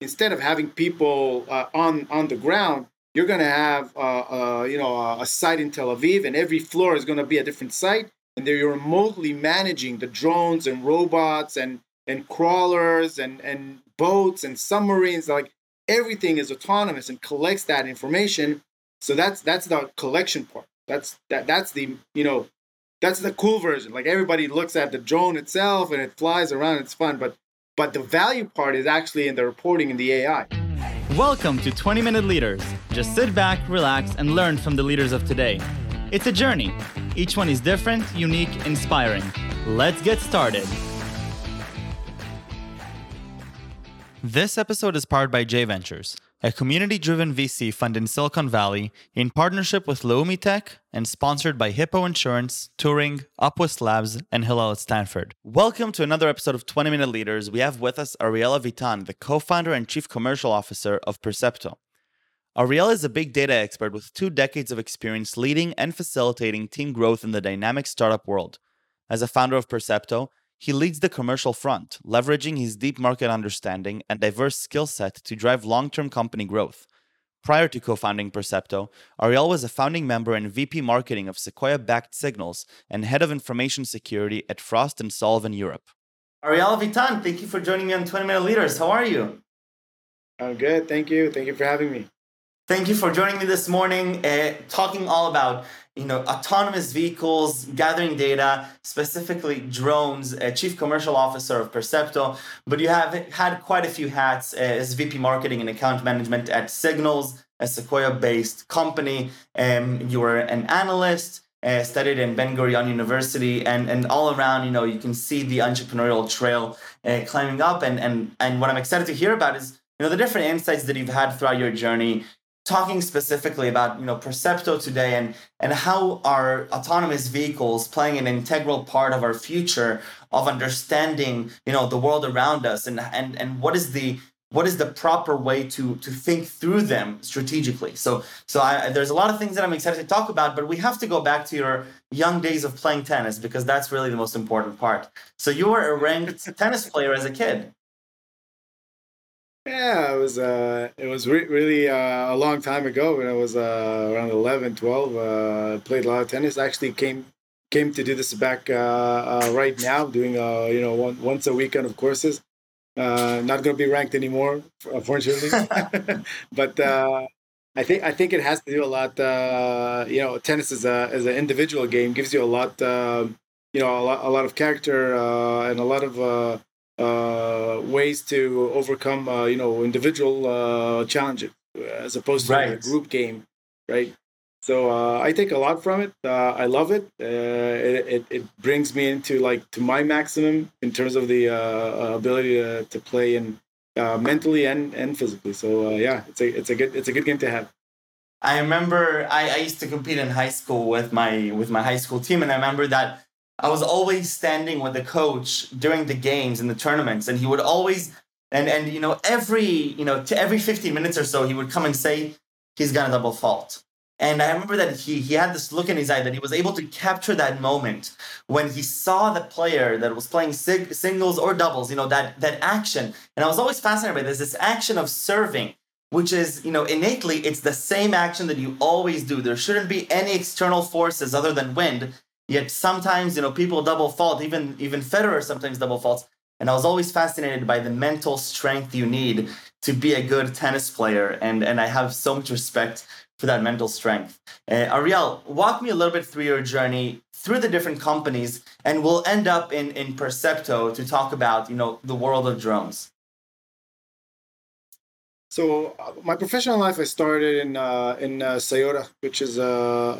instead of having people uh, on on the ground, you're going to have uh, uh, you know a, site in Tel Aviv, and every floor is going to be a different site, and they're remotely managing the drones and robots and and crawlers and and boats and submarines. Like everything is autonomous and collects that information. So that's that's the collection part. That's that that's the you know that's the cool version. Like everybody looks at the drone itself and it flies around. It's fun, but but the value part is actually in the reporting and the AI. Welcome to 20 Minute Leaders. Just sit back, relax, and learn from the leaders of today. It's a journey. Each one is different, unique, inspiring. Let's get started. This episode is powered by J Ventures a community driven VC fund in Silicon Valley in partnership with Leumi Tech and sponsored by Hippo Insurance, Turing, Upwest Labs, and Hillel at Stanford. Welcome to another episode of 20 Minute Leaders. We have with us Ariel Avitan, the co founder and chief commercial officer of Percepto. Ariel is a big data expert with two decades of experience leading and facilitating team growth in the dynamic startup world. As a founder of Percepto, he leads the commercial front, leveraging his deep market understanding and diverse skill set to drive long term company growth. Prior to co founding Percepto, Ariel was a founding member and VP marketing of Sequoia backed Signals and head of information security at Frost and Sullivan Europe. Ariel Avitan, thank you for joining me on 20 Minute Leaders. How are you? I'm good. Thank you. Thank you for having me. Thank you for joining me this morning, uh, talking all about you know autonomous vehicles, gathering data, specifically drones. Uh, Chief Commercial Officer of Percepto, but you have had quite a few hats as VP Marketing and Account Management at Signals, a Sequoia-based company. Um, you were an analyst. Uh, studied in Ben Gurion University, and and all around, you know, you can see the entrepreneurial trail uh, climbing up. And and and what I'm excited to hear about is you know the different insights that you've had throughout your journey talking specifically about you know Percepto today and and how are autonomous vehicles playing an integral part of our future of understanding you know the world around us and and and what is the what is the proper way to to think through them strategically. So so I, there's a lot of things that i'm excited to talk about but we have to go back to your young days of playing tennis because that's really the most important part. So you were a ranked tennis player as a kid yeah, it was uh, it was re- really uh, a long time ago when I was uh, around 11, 12. Uh, played a lot of tennis. Actually came came to do this back uh, uh, right now, doing you know one, once a weekend of courses. Not going to be ranked anymore, unfortunately. but I think I think it has to do a lot. You know, tennis is a as an individual game gives you a lot. Uh, you know, a lot, a lot of character and a lot of uh, uh, ways to overcome uh, you know individual uh, challenges as opposed to right. a group game, right? So uh, I take a lot from it. Uh, I love it. Uh, it. it. It brings me into like to my maximum in terms of the ability to, to play and mentally and, and physically. So yeah, it's a it's a good it's a good game to have. I remember I, I used to compete in high school with my with my high school team, and I remember that I was always standing with the coach during the games and the tournaments, and he would always and and you know every you know to every 15 minutes or so he would come and say he's gonna double fault. And I remember that he he had this look in his eye that he was able to capture that moment when he saw the player that was playing sig- singles or doubles, you know that that action. And I was always fascinated by this this action of serving, which is you know innately it's the same action that you always do. There shouldn't be any external forces other than wind Yet sometimes, you know, people double fault. Even even Federer sometimes double faults. And I was always fascinated by the mental strength you need to be a good tennis player. And and I have so much respect for that mental strength. Uh, Ariel, walk me a little bit through your journey through the different companies, and we'll end up in in Percepto to talk about you know the world of drones. So uh, my professional life, I started in uh, in uh, Cyota, which is a,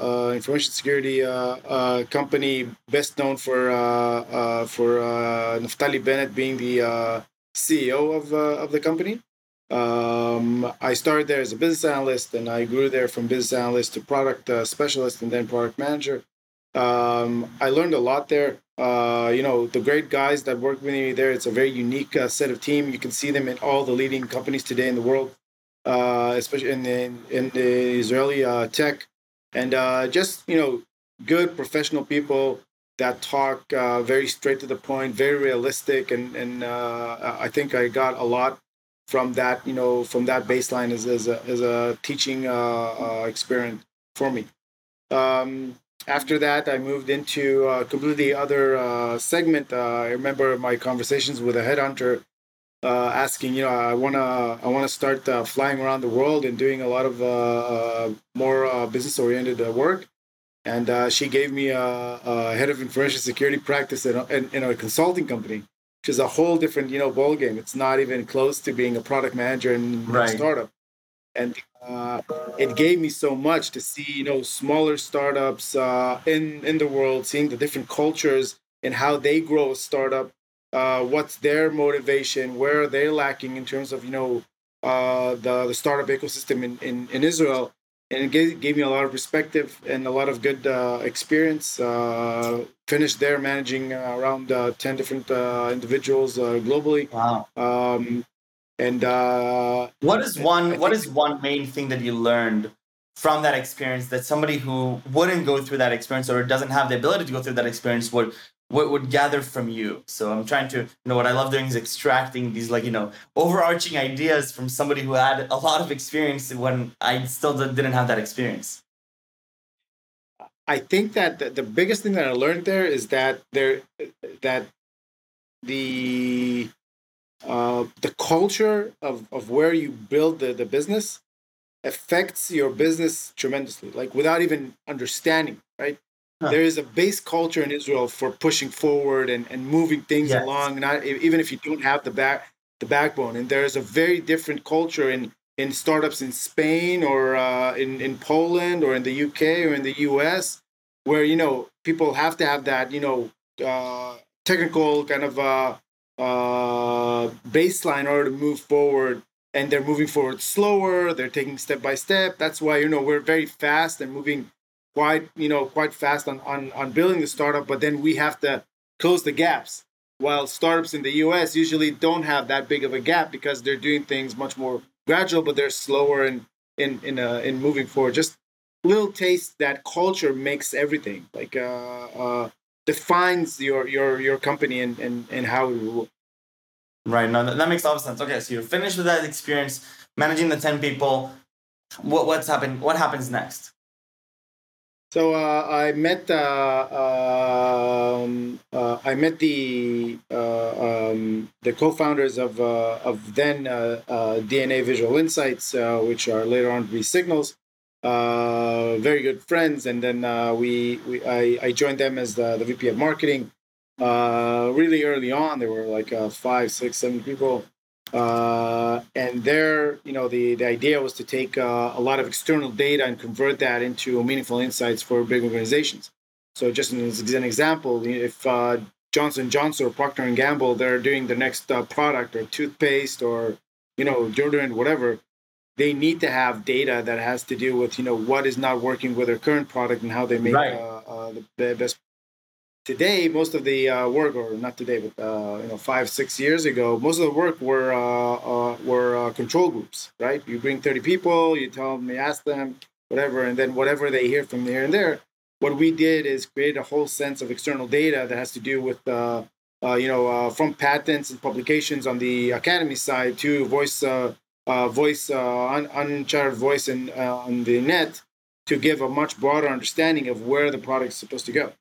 a information security uh, uh, company best known for uh, for Naftali Bennett being the CEO of of the company. Um, I started there as a business analyst, and I grew there from business analyst to product specialist, and then product manager. Um, I learned a lot there. Uh, you know, the great guys that work with me there, it's a very unique uh, set of team. You can see them in all the leading companies today in the world, uh, especially in the, in the Israeli uh, tech. And uh, just, you know, good professional people that talk uh, very straight to the point, very realistic. And, and I think I got a lot from that you know from that baseline as, as a as a teaching experience for me. Um, after that, I moved into a completely other uh, segment. Uh, I remember my conversations with a headhunter uh, asking, you know, I wanna I wanna start uh, flying around the world and doing a lot of uh, more uh, business oriented work. And she gave me a, a, head of information security practice in a, in, in, a consulting company, which is a whole different, you know, ball game. It's not even close to being a product manager in right. a startup. And uh, it gave me so much to see you know smaller startups uh, in in the world seeing the different cultures and how they grow a startup uh, what's their motivation where are they lacking in terms of you know uh, the, the startup ecosystem in, in, in israel. And it gave, gave me a lot of perspective and a lot of good uh, experience uh, finished there managing around 10 different individuals globally. Wow. Um, and uh, what is one what is one main thing that you learned from that experience that somebody who wouldn't go through that experience or doesn't have the ability to go through that experience would what would gather from you? So i'm trying to you know what i love doing is extracting these like you know overarching ideas from somebody who had a lot of experience when i still didn't have that experience. I think that the, the biggest thing that i learned there is that there that the uh, the culture of, of where you build the, the business affects your business tremendously, like without even understanding, right? Huh. There is a base culture in Israel for pushing forward and, and moving things yes. along, not even if you don't have the back the backbone. And there is a very different culture in in startups in Spain or uh, in in Poland or in the UK or in the US, where you know people have to have that you know uh, technical kind of uh, uh, baseline in order to move forward and they're moving forward slower they're taking step by step. That's why you know we're very fast and moving quite you know quite fast on on, on building the startup but then we have to close the gaps. While startups in the us usually don't have that big of a gap because they're doing things much more gradual but they're slower in in in, uh, in moving forward. Just little taste that culture makes everything. Like uh, uh defines your your your company and and, and how it will work. Right. No, that, that makes a lot of sense. Okay, so you're finished with that experience, managing the ten people. What what's happened? What happens next? So uh, I met uh, um, uh, I met the uh, um, the co-founders of uh, of then uh, DNA Visual Insights, which are later on to be Signals, very good friends, and then uh, we, we I, I joined them as the, the VP of marketing. Uh, really early on, there were like uh, five, six, seven people, uh, and there, you know, the the idea was to take uh, a lot of external data and convert that into meaningful insights for big organizations. So, just as an example, if uh, Johnson Johnson or Procter and Gamble, they're doing the next product or toothpaste or you know deodorant, whatever they need to have data that has to do with you know what is not working with their current product and how they make right. uh, uh, the best. Today, most of the uh, work, or not today, but uh, you know, five six years ago, most of the work were uh, uh, were control groups. Right? You bring thirty people, you tell them, you ask them, whatever, and then whatever they hear from here and there. What we did is create a whole sense of external data that has to do with you know from patents and publications on the academy side to voice uh, voice, uh, un- uncharted voice in, uh, on the net to give a much broader understanding of where the product is supposed to go.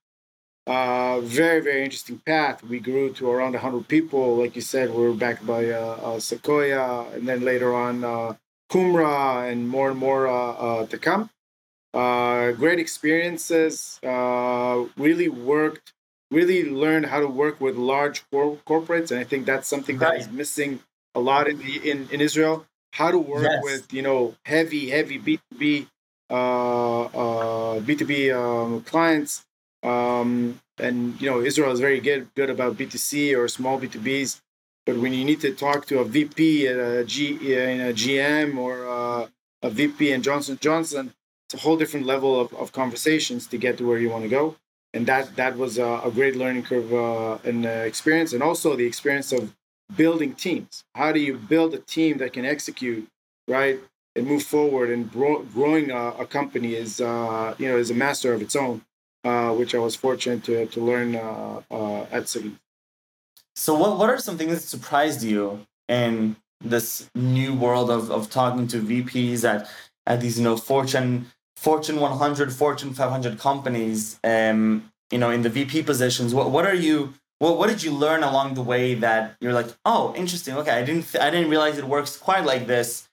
Uh, very, very interesting path. We grew to around 100 people. Like you said, we were backed by uh, uh, Sequoia, and then later on uh, Qumra, and more and more to come. great experiences. really worked, really learned how to work with large cor- corporates, and I think that's something right. that is missing a lot in the in, in Israel how to work yes. with you know heavy heavy b2b uh, uh, b2b um, clients um, and you know israel is very good good about b2c or small b2bs but when you need to talk to a vp at a G, in a gm or uh, a vp in johnson johnson it's a whole different level of, of conversations to get to where you want to go and that that was a, a great learning curve uh, and uh, experience and also the experience of building teams. How do you build a team that can execute, right, and move forward? And grow, growing a, a, company is, uh, you know, is a master of its own, uh, which I was fortunate to to learn uh, uh at City. So, what what are some things that surprised you in this new world of, of talking to VPs at at these you know Fortune Fortune 100, Fortune 500 companies, um, you know, in the VP positions. What what are you? What what did you learn along the way that you're like, oh, interesting. Okay, I didn't I didn't realize it works quite like this.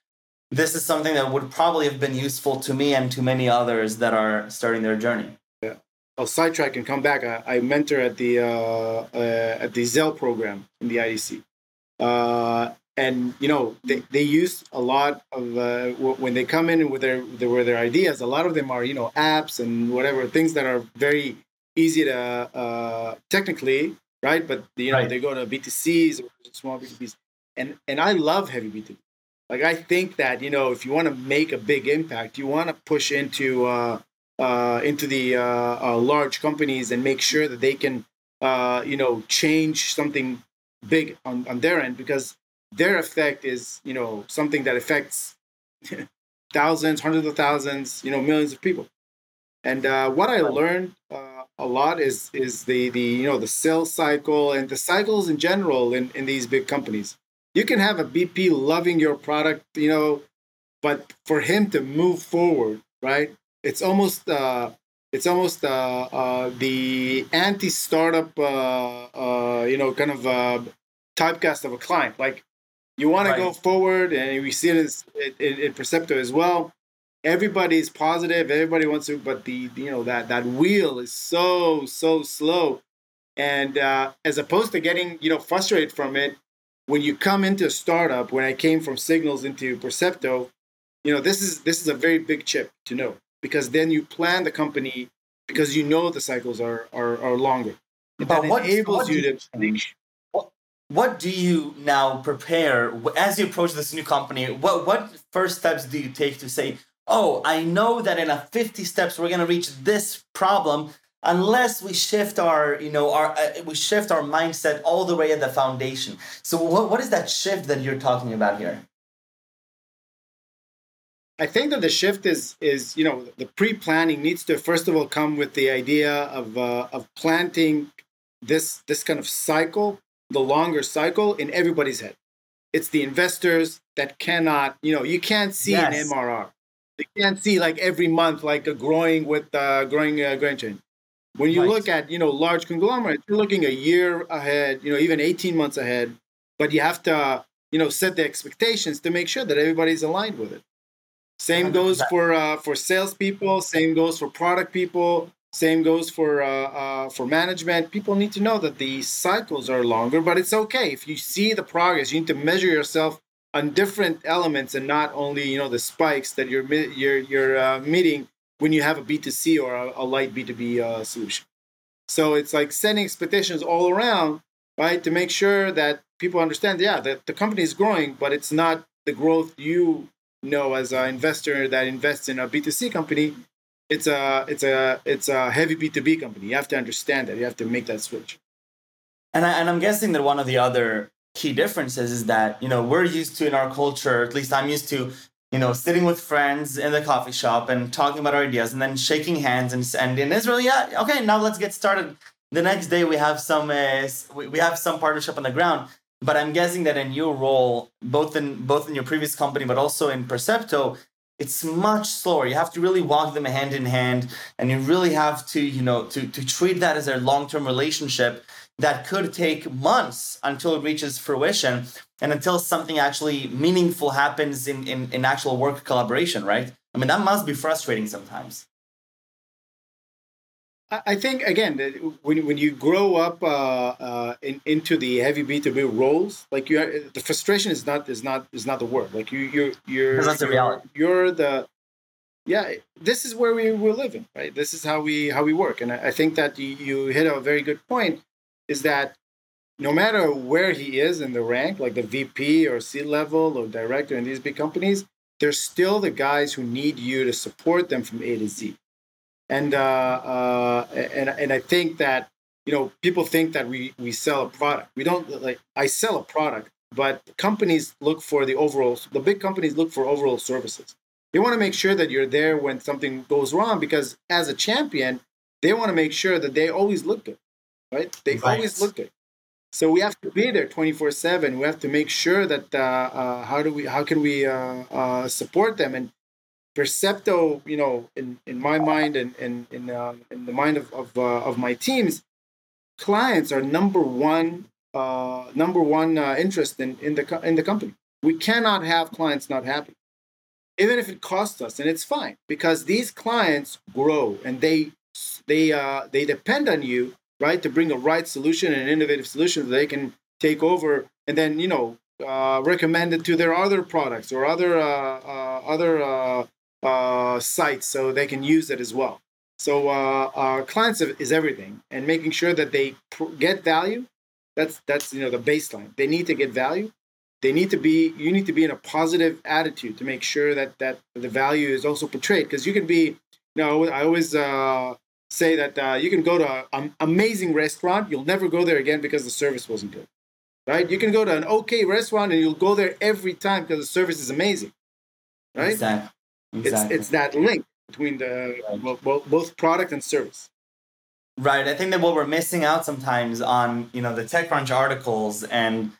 This is something that would probably have been useful to me and to many others that are starting their journey. Yeah. I'll sidetrack and come back. I, I mentor at the uh, uh, at the Zell program in the IDC. Uh, and you know they, they use a lot of uh, when they come in with their, their with their ideas a lot of them are you know apps and whatever things that are very easy to uh, technically right? But you know right. they go to b2cs or small b2bs and and i love heavy b2b like i think that you know if you want to make a big impact you want to push into uh, uh, into the uh, uh, large companies and make sure that they can uh, you know change something big on, on their end because their effect is you know something that affects thousands hundreds of thousands you know millions of people. And uh, what i learned uh, a lot is is the the you know the sales cycle and the cycles in general in, in these big companies you can have a VP loving your product you know but for him to move forward right it's almost uh, it's almost uh, uh, the anti-startup, uh, uh, you know, kind of uh, typecast of a client. Like you want right. to go forward, and we see it in, in, in Percepto as well. Everybody's positive. Everybody wants to, but the you know that that wheel is so so slow, and uh, as opposed to getting you know frustrated from it, when you come into a startup, when I came from Signals into Percepto, you know this is this is a very big chip to know because then you plan the company because you know the cycles are are, are longer. But that what enables what you to what do you now prepare as you approach this new company what what first steps do you take to say oh i know that in a 50 steps we're going to reach this problem unless we shift our you know our uh, we shift our mindset all the way at the foundation so what, what is that shift that you're talking about here i think that the shift is is you know the pre-planning needs to first of all come with the idea of uh, of planting this this kind of cycle the longer cycle in everybody's head. It's the investors that cannot, you know, you can't see yes. an MRR. You can't see like every month like a growing with uh, growing uh, chain. When you right. look at you know large conglomerates, you're looking a year ahead, you know, even 18 months ahead. But you have to you know set the expectations to make sure that everybody's aligned with it. Same goes for uh, for salespeople. Same goes for product people. Same goes for uh, uh, for management. People need to know that the cycles are longer, but it's okay if you see the progress. You need to measure yourself on different elements and not only you know the spikes that you're you're you're uh, meeting when you have a B2C or a, a light B2B uh, solution. So it's like setting expectations all around, right, to make sure that people understand. Yeah, that the company is growing, but it's not the growth you know as an investor that invests in a B2C company it's a it's a it's a heavy B2B company. You have to understand that. You have to make that switch. And I, and I'm guessing that one of the other key differences is that you know we're used to in our culture, at least I'm used to, you know, sitting with friends in the coffee shop and talking about our ideas, and then shaking hands. And and in Israel, yeah, okay, now let's get started. The next day we have some uh, we, have some partnership on the ground. But I'm guessing that in your role, both in both in your previous company, but also in Percepto, it's much slower. You have to really walk them hand in hand, and you really have to, you know, to, to treat that as a long-term relationship that could take months until it reaches fruition and until something actually meaningful happens in, in, in actual work collaboration, right? I mean, that must be frustrating sometimes. I think again, when when you grow up uh, uh, in, into the heavy B two B roles, like you, the frustration is not is not is not the word. Like you, you're you're that's the reality. You're the yeah. This is where we we're living, right? This is how we how we work, and I, I think that you, you hit a very good point. Is that no matter where he is in the rank, like the VP or C level or director in these big companies, they're still the guys who need you to support them from A to Z and uh, uh, and and I think that you know people think that we we sell a product. We don't like I sell a product, but companies look for the overall. The big companies look for overall services. They want to make sure that you're there when something goes wrong because as a champion, they want to make sure that they always look good, right? They right. always look good. So we have to be there 24 seven. We have to make sure that uh, uh, how do we how can we uh, uh support them and Percepto, you know, in, in my mind and, and in, uh, in the mind of, of, uh, of my teams, clients are number one number one interest in, in the in the company. We cannot have clients not happy even if it costs us and it's fine because these clients grow and they they uh, they depend on you right to bring a right solution and an innovative solution that they can take over and then you know uh, recommend it to their other products or other uh, uh other uh, uh, sites so they can use it as well. So our clients is everything and making sure that they get value that's that's you know the baseline. They need to get value. They need to be you need to be in a positive attitude to make sure that that the value is also portrayed because you can be you know i always uh, say that uh, you can go to an amazing restaurant you'll never go there again because the service wasn't good right you can go to an okay restaurant and you'll go there every time because the service is amazing right exactly. exactly. It's, it's that link between the right. both, both product and service right i think that what we're missing out sometimes on you know the techcrunch articles and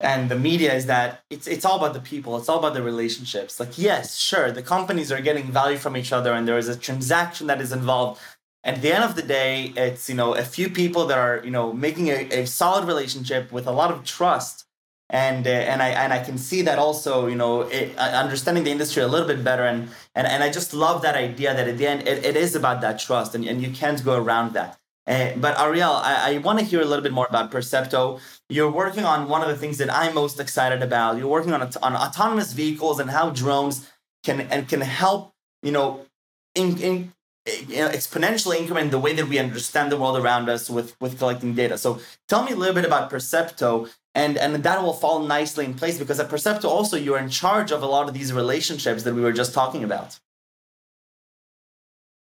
and the media is that it's it's all about the people it's all about the relationships like yes sure the companies are getting value from each other and there is a transaction that is involved at the end of the day it's you know a few people that are you know making a, a solid relationship with a lot of trust. And uh, and I and I can see that also you know it, understanding the industry a little bit better. And and, and I just love that idea that at the end it, it is about that trust and, and you can't go around that. Uh, but Ariel I, I want to hear a little bit more about Percepto. You're working on one of the things that I'm most excited about. You're working on on autonomous vehicles and how drones can and can help you know in, in you know, exponentially increment the way that we understand the world around us with with collecting data. So tell me a little bit about Percepto and and that will fall nicely in place because at Percepto also you're in charge of a lot of these relationships that we were just talking about.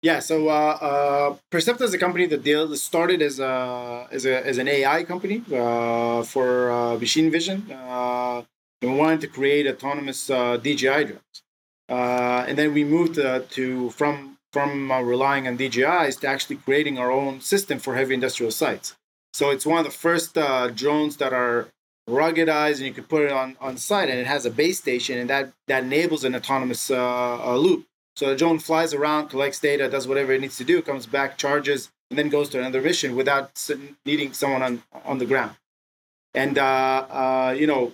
Yeah, so uh, uh, Percepto is a company that started as a as a as an AI company uh, for uh, machine vision. Uh, and we wanted to create autonomous uh, DJI drones, uh, and then we moved to from from relying on DJIs to actually creating our own system for heavy industrial sites. So it's one of the first drones that are ruggedized, and you can put it on on site, and it has a base station, and that that enables an autonomous loop. So the drone flies around, collects data, does whatever it needs to do, comes back, charges, and then goes to another mission without needing someone on on the ground. And uh, uh, you know,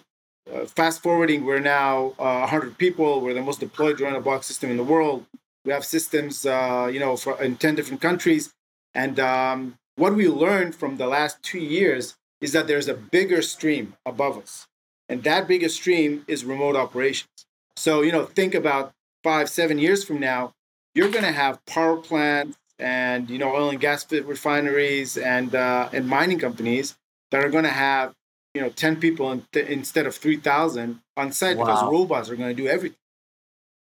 uh, fast forwarding, we're now 100 uh, people. We're the most deployed drone in a box system in the world. We have systems, uh, you know, for in 10 different countries. And um, what we learned from the last two years is that there's a bigger stream above us, and that bigger stream is remote operations. So you know, think about five, seven years from now, you're going to have power plants and you know oil and gas refineries and uh, and mining companies that are going to have you know 10 people in th- instead of 3000 on site wow. because robots are going to do everything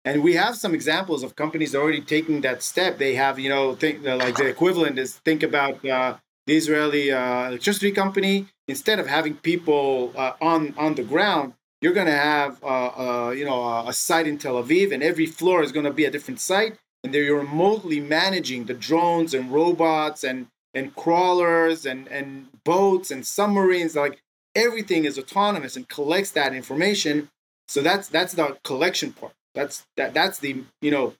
and we have some examples of companies already taking that step they have you know think uh, like the equivalent is think about uh, the israeli uh, electricity company instead of having people uh, on on the ground you're going to have uh, uh, you know a site in Tel Aviv, and every floor is going to be a different site, and they're remotely managing the drones and robots and and crawlers and and boats and submarines. Like everything is autonomous and collects that information. So that's that's the collection part. That's that that's the you know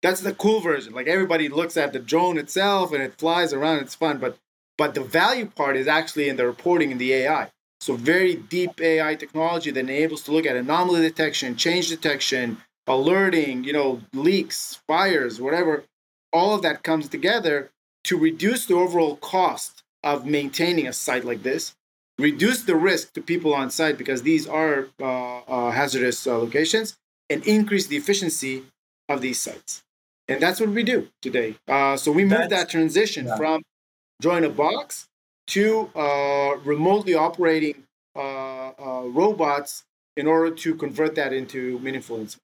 that's the cool version. Like everybody looks at the drone itself and it flies around. It's fun, but but the value part is actually in the reporting in the AI. So very deep AI technology that enables to look at anomaly detection, change detection, alerting, you know, leaks, fires, whatever. All of that comes together to reduce the overall cost of maintaining a site like this, reduce the risk to people on site because these are uh, uh, hazardous uh, locations, and increase the efficiency of these sites. And that's what we do today. Uh, so we moved that transition yeah. from join a box to uh, remotely operating uh, uh, robots in order to convert that into meaningful insights.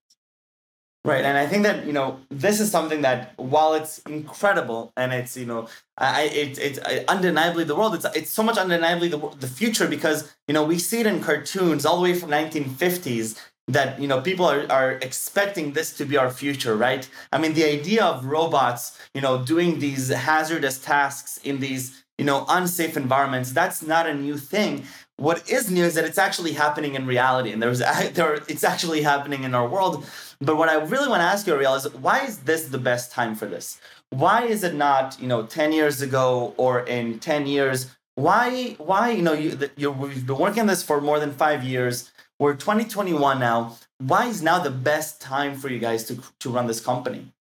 Right, and I think that you know this is something that while it's incredible and it's you know I it, it's undeniably the world it's it's so much undeniably the the future because you know we see it in cartoons all the way from 1950s that you know people are, are expecting this to be our future right i mean the idea of robots you know doing these hazardous tasks in these you know unsafe environments that's not a new thing what is new is that it's actually happening in reality, and there's there it's actually happening in our world. But what I really want to ask you, Ariel, is why is this the best time for this? Why is it not, you know, ten years ago or in ten years? Why why you know you you you've been working on this for more than five years. We're 2021 now. Why is now the best time for you guys to to run this company?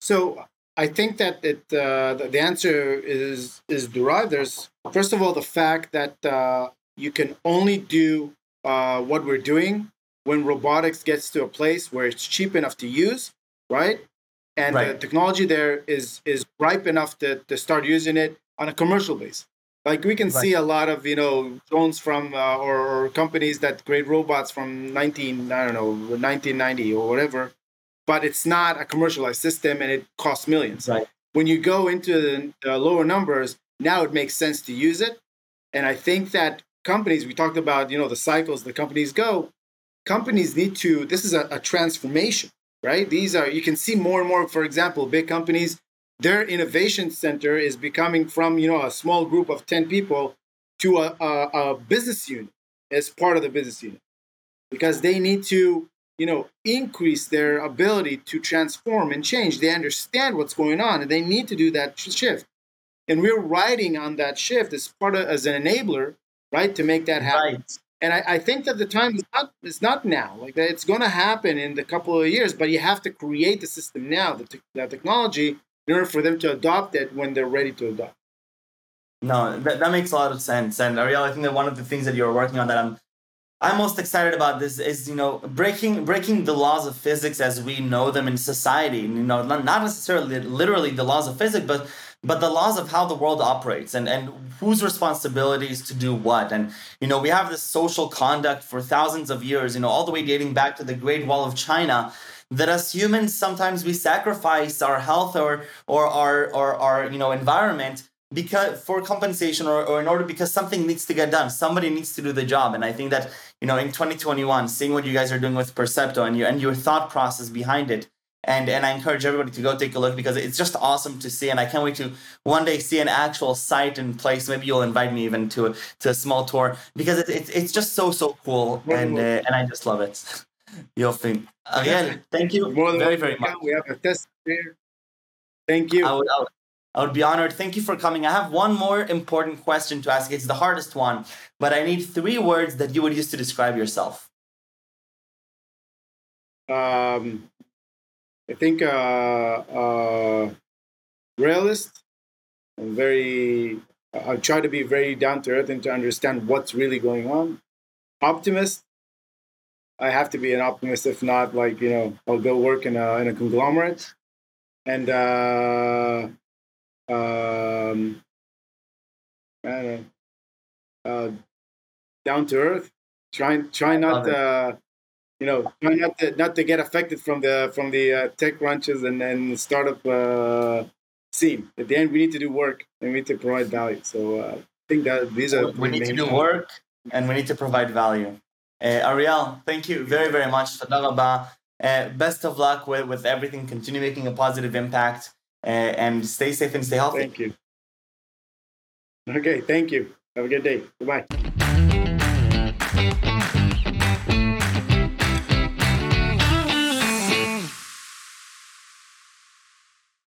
So I think that it, uh, the answer is is derived. There's first of all the fact that uh, you can only do uh, what we're doing when robotics gets to a place where it's cheap enough to use, right? And right. the technology there is is ripe enough to, to start using it on a commercial base. Like we can right. see a lot of you know drones from uh, or, or companies that create robots from 19 I don't know 1990 or whatever but it's not a commercialized system and it costs millions. Right. When you go into the lower numbers, now it makes sense to use it. And I think that companies, we talked about, you know, the cycles the companies go, companies need to, this is a, a transformation, right? These are, you can see more and more, for example, big companies, their innovation center is becoming from, you know, a small group of 10 people to a, a, a business unit as part of the business unit because they need to you know, increase their ability to transform and change. They understand what's going on and they need to do that shift. And we're riding on that shift as part of as an enabler, right, to make that happen. Right. And I, I, think that the time is not it's not now. Like it's going to happen in a couple of years, but you have to create the system now, the, te- the technology, in order for them to adopt it when they're ready to adopt. No, that, that makes a lot of sense. And Ariel, I think that one of the things that you're working on that I'm I'm most excited about this is you know breaking breaking the laws of physics as we know them in society. You know, not, not necessarily literally the laws of physics, but but the laws of how the world operates and and whose responsibility is to do what. And you know, we have this social conduct for thousands of years. You know, all the way dating back to the Great Wall of China. That as humans sometimes we sacrifice our health or or our or our you know environment because for compensation or, or in order because something needs to get done. Somebody needs to do the job. And i think that you know in 2021 seeing what you guys are doing with percepto and your and your thought process behind it and and i encourage everybody to go take a look because it's just awesome to see. And i can't wait to one day see an actual site and place. Maybe you'll invite me even to a, to a small tour because it, it, it's just so so cool. And uh, and i just love it you'll think again thank you very very much we have a test here thank you I would, I would, I would be honored. Thank you for coming. I have one more important question to ask. It's the hardest one, but I need three words that you would use to describe yourself. Um, I think uh, uh, realist. I'm very. I try to be very down to earth and to understand what's really going on. Optimist. I have to be an optimist. If not, like you know, I'll go work in a in a conglomerate. And uh, um, I don't know, uh, down to earth. Try try not to, uh, you know, try not to not to get affected from the from the uh, tech crunches and and startup uh, scene. At the end, we need to do work and we need to provide value. So uh, I think that these are we need to do work and we need to provide value. Uh, Ariel, thank you very very much. Uh, best of luck with, with everything. Continue making a positive impact and stay safe and stay healthy. Thank you. Okay, thank you. Have a good day. Goodbye.